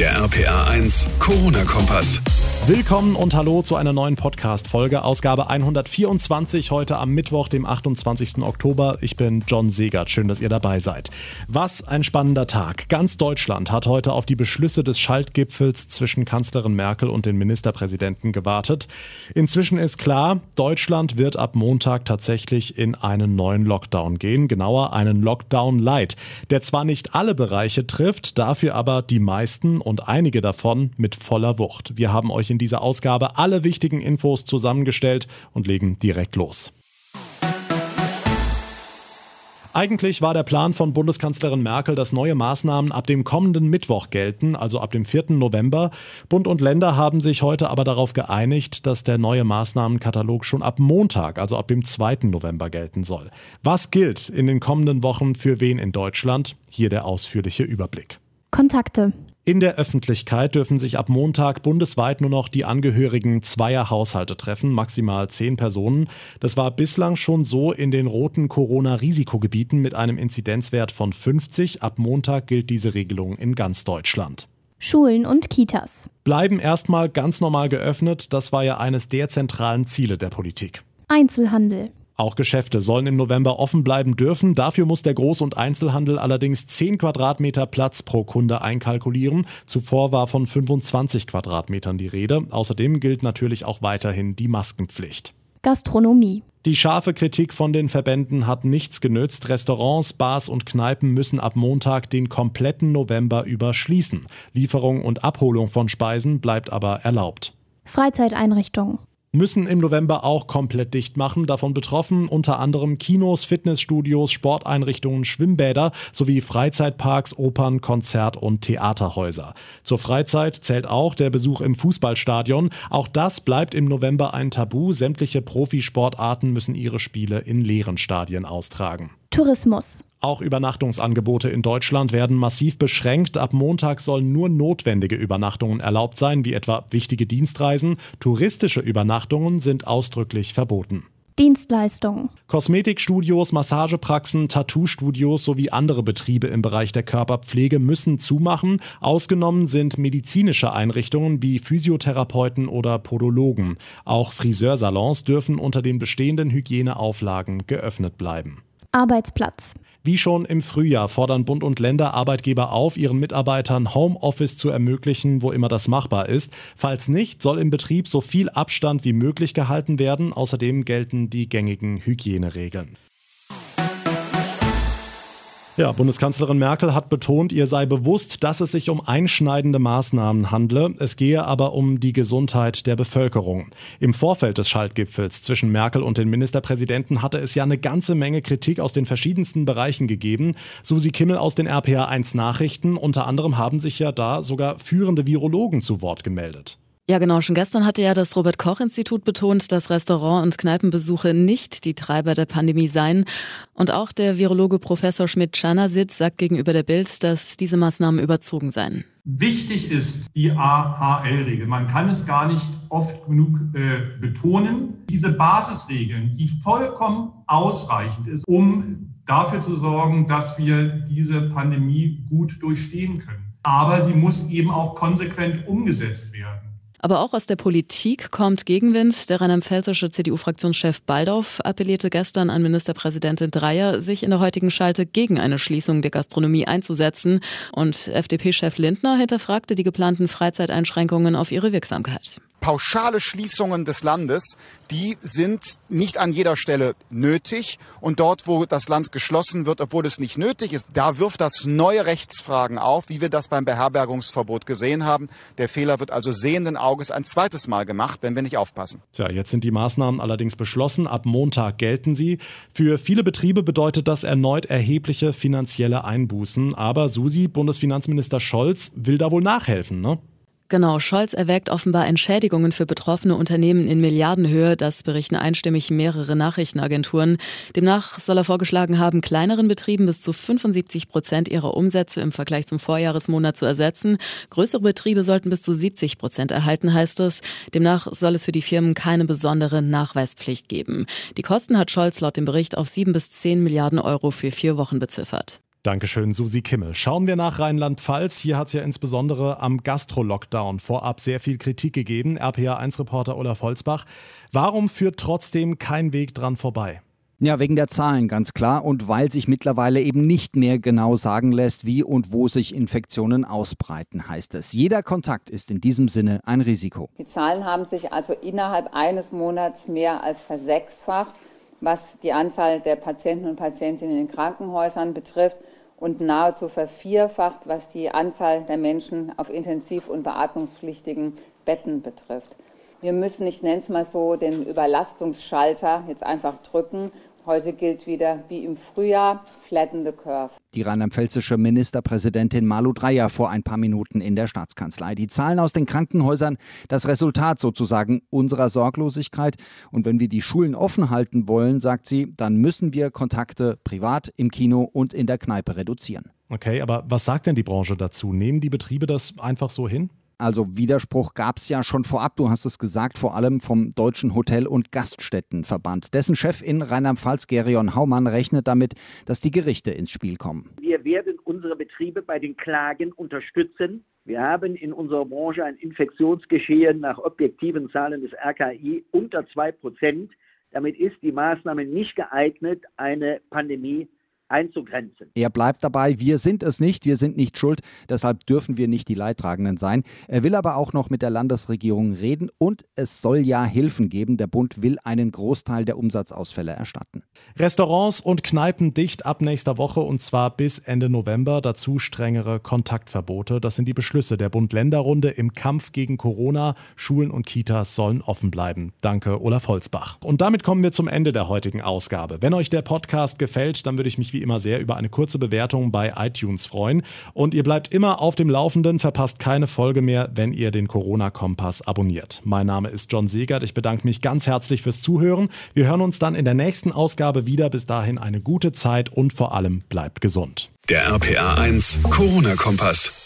Der RPA 1 Corona-Kompass. Willkommen und hallo zu einer neuen Podcast-Folge, Ausgabe 124, heute am Mittwoch, dem 28. Oktober. Ich bin John Segert, schön, dass ihr dabei seid. Was ein spannender Tag. Ganz Deutschland hat heute auf die Beschlüsse des Schaltgipfels zwischen Kanzlerin Merkel und den Ministerpräsidenten gewartet. Inzwischen ist klar, Deutschland wird ab Montag tatsächlich in einen neuen Lockdown gehen, genauer einen Lockdown Light, der zwar nicht alle Bereiche trifft, dafür aber die meisten und einige davon mit voller Wucht. Wir haben euch in dieser Ausgabe alle wichtigen Infos zusammengestellt und legen direkt los. Eigentlich war der Plan von Bundeskanzlerin Merkel, dass neue Maßnahmen ab dem kommenden Mittwoch gelten, also ab dem 4. November. Bund und Länder haben sich heute aber darauf geeinigt, dass der neue Maßnahmenkatalog schon ab Montag, also ab dem 2. November gelten soll. Was gilt in den kommenden Wochen für wen in Deutschland? Hier der ausführliche Überblick. Kontakte. In der Öffentlichkeit dürfen sich ab Montag bundesweit nur noch die Angehörigen zweier Haushalte treffen, maximal zehn Personen. Das war bislang schon so in den roten Corona-Risikogebieten mit einem Inzidenzwert von 50. Ab Montag gilt diese Regelung in ganz Deutschland. Schulen und Kitas. Bleiben erstmal ganz normal geöffnet, das war ja eines der zentralen Ziele der Politik. Einzelhandel. Auch Geschäfte sollen im November offen bleiben dürfen. Dafür muss der Groß- und Einzelhandel allerdings 10 Quadratmeter Platz pro Kunde einkalkulieren. Zuvor war von 25 Quadratmetern die Rede. Außerdem gilt natürlich auch weiterhin die Maskenpflicht. Gastronomie. Die scharfe Kritik von den Verbänden hat nichts genützt. Restaurants, Bars und Kneipen müssen ab Montag den kompletten November über schließen. Lieferung und Abholung von Speisen bleibt aber erlaubt. Freizeiteinrichtungen müssen im November auch komplett dicht machen. Davon betroffen unter anderem Kinos, Fitnessstudios, Sporteinrichtungen, Schwimmbäder sowie Freizeitparks, Opern, Konzert- und Theaterhäuser. Zur Freizeit zählt auch der Besuch im Fußballstadion. Auch das bleibt im November ein Tabu. Sämtliche Profisportarten müssen ihre Spiele in leeren Stadien austragen. Tourismus. Auch Übernachtungsangebote in Deutschland werden massiv beschränkt. Ab Montag sollen nur notwendige Übernachtungen erlaubt sein, wie etwa wichtige Dienstreisen. Touristische Übernachtungen sind ausdrücklich verboten. Dienstleistungen. Kosmetikstudios, Massagepraxen, Tattoo-Studios sowie andere Betriebe im Bereich der Körperpflege müssen zumachen. Ausgenommen sind medizinische Einrichtungen wie Physiotherapeuten oder Podologen. Auch Friseursalons dürfen unter den bestehenden Hygieneauflagen geöffnet bleiben. Arbeitsplatz. Wie schon im Frühjahr fordern Bund und Länder Arbeitgeber auf, ihren Mitarbeitern Homeoffice zu ermöglichen, wo immer das machbar ist. Falls nicht, soll im Betrieb so viel Abstand wie möglich gehalten werden. Außerdem gelten die gängigen Hygieneregeln. Ja, Bundeskanzlerin Merkel hat betont, ihr sei bewusst, dass es sich um einschneidende Maßnahmen handle. Es gehe aber um die Gesundheit der Bevölkerung. Im Vorfeld des Schaltgipfels zwischen Merkel und den Ministerpräsidenten hatte es ja eine ganze Menge Kritik aus den verschiedensten Bereichen gegeben. Susi Kimmel aus den RPA 1 Nachrichten. Unter anderem haben sich ja da sogar führende Virologen zu Wort gemeldet. Ja, genau. Schon gestern hatte ja das Robert-Koch-Institut betont, dass Restaurant- und Kneipenbesuche nicht die Treiber der Pandemie seien. Und auch der Virologe Professor Schmidt-Czanasit sagt gegenüber der Bild, dass diese Maßnahmen überzogen seien. Wichtig ist die AHL-Regel. Man kann es gar nicht oft genug äh, betonen. Diese Basisregeln, die vollkommen ausreichend ist, um dafür zu sorgen, dass wir diese Pandemie gut durchstehen können. Aber sie muss eben auch konsequent umgesetzt werden. Aber auch aus der Politik kommt Gegenwind. Der rheinland-pfälzische CDU-Fraktionschef Baldauf appellierte gestern an Ministerpräsidentin Dreyer, sich in der heutigen Schalte gegen eine Schließung der Gastronomie einzusetzen. Und FDP-Chef Lindner hinterfragte die geplanten Freizeiteinschränkungen auf ihre Wirksamkeit pauschale Schließungen des Landes, die sind nicht an jeder Stelle nötig. Und dort, wo das Land geschlossen wird, obwohl es nicht nötig ist, da wirft das neue Rechtsfragen auf, wie wir das beim Beherbergungsverbot gesehen haben. Der Fehler wird also sehenden Auges ein zweites Mal gemacht, wenn wir nicht aufpassen. Tja, jetzt sind die Maßnahmen allerdings beschlossen. Ab Montag gelten sie. Für viele Betriebe bedeutet das erneut erhebliche finanzielle Einbußen. Aber Susi, Bundesfinanzminister Scholz, will da wohl nachhelfen, ne? Genau, Scholz erwägt offenbar Entschädigungen für betroffene Unternehmen in Milliardenhöhe. Das berichten einstimmig mehrere Nachrichtenagenturen. Demnach soll er vorgeschlagen haben, kleineren Betrieben bis zu 75 Prozent ihrer Umsätze im Vergleich zum Vorjahresmonat zu ersetzen. Größere Betriebe sollten bis zu 70 Prozent erhalten, heißt es. Demnach soll es für die Firmen keine besondere Nachweispflicht geben. Die Kosten hat Scholz laut dem Bericht auf 7 bis 10 Milliarden Euro für vier Wochen beziffert. Dankeschön, Susi Kimmel. Schauen wir nach Rheinland-Pfalz. Hier hat es ja insbesondere am Gastro-Lockdown vorab sehr viel Kritik gegeben. RPA1-Reporter Olaf Holzbach. Warum führt trotzdem kein Weg dran vorbei? Ja, wegen der Zahlen ganz klar und weil sich mittlerweile eben nicht mehr genau sagen lässt, wie und wo sich Infektionen ausbreiten, heißt es. Jeder Kontakt ist in diesem Sinne ein Risiko. Die Zahlen haben sich also innerhalb eines Monats mehr als versechsfacht, was die Anzahl der Patienten und Patientinnen in den Krankenhäusern betrifft und nahezu vervierfacht, was die Anzahl der Menschen auf intensiv- und beatmungspflichtigen Betten betrifft. Wir müssen, ich nenne es mal so, den Überlastungsschalter jetzt einfach drücken Heute gilt wieder wie im Frühjahr, flatten the curve. Die rheinland-pfälzische Ministerpräsidentin Malu Dreyer vor ein paar Minuten in der Staatskanzlei. Die Zahlen aus den Krankenhäusern, das Resultat sozusagen unserer Sorglosigkeit. Und wenn wir die Schulen offen halten wollen, sagt sie, dann müssen wir Kontakte privat, im Kino und in der Kneipe reduzieren. Okay, aber was sagt denn die Branche dazu? Nehmen die Betriebe das einfach so hin? Also Widerspruch gab es ja schon vorab, du hast es gesagt, vor allem vom Deutschen Hotel- und Gaststättenverband. Dessen Chef in Rheinland-Pfalz, Gerion Haumann, rechnet damit, dass die Gerichte ins Spiel kommen. Wir werden unsere Betriebe bei den Klagen unterstützen. Wir haben in unserer Branche ein Infektionsgeschehen nach objektiven Zahlen des RKI unter 2 Prozent. Damit ist die Maßnahme nicht geeignet, eine Pandemie einzugrenzen. Er bleibt dabei, wir sind es nicht, wir sind nicht schuld, deshalb dürfen wir nicht die Leidtragenden sein. Er will aber auch noch mit der Landesregierung reden und es soll ja Hilfen geben. Der Bund will einen Großteil der Umsatzausfälle erstatten. Restaurants und Kneipen dicht ab nächster Woche und zwar bis Ende November. Dazu strengere Kontaktverbote. Das sind die Beschlüsse der Bund-Länder-Runde im Kampf gegen Corona. Schulen und Kitas sollen offen bleiben. Danke, Olaf Holzbach. Und damit kommen wir zum Ende der heutigen Ausgabe. Wenn euch der Podcast gefällt, dann würde ich mich wie immer sehr über eine kurze Bewertung bei iTunes freuen. Und ihr bleibt immer auf dem Laufenden, verpasst keine Folge mehr, wenn ihr den Corona-Kompass abonniert. Mein Name ist John Segert. Ich bedanke mich ganz herzlich fürs Zuhören. Wir hören uns dann in der nächsten Ausgabe wieder. Bis dahin eine gute Zeit und vor allem bleibt gesund. Der RPA 1 Corona-Kompass.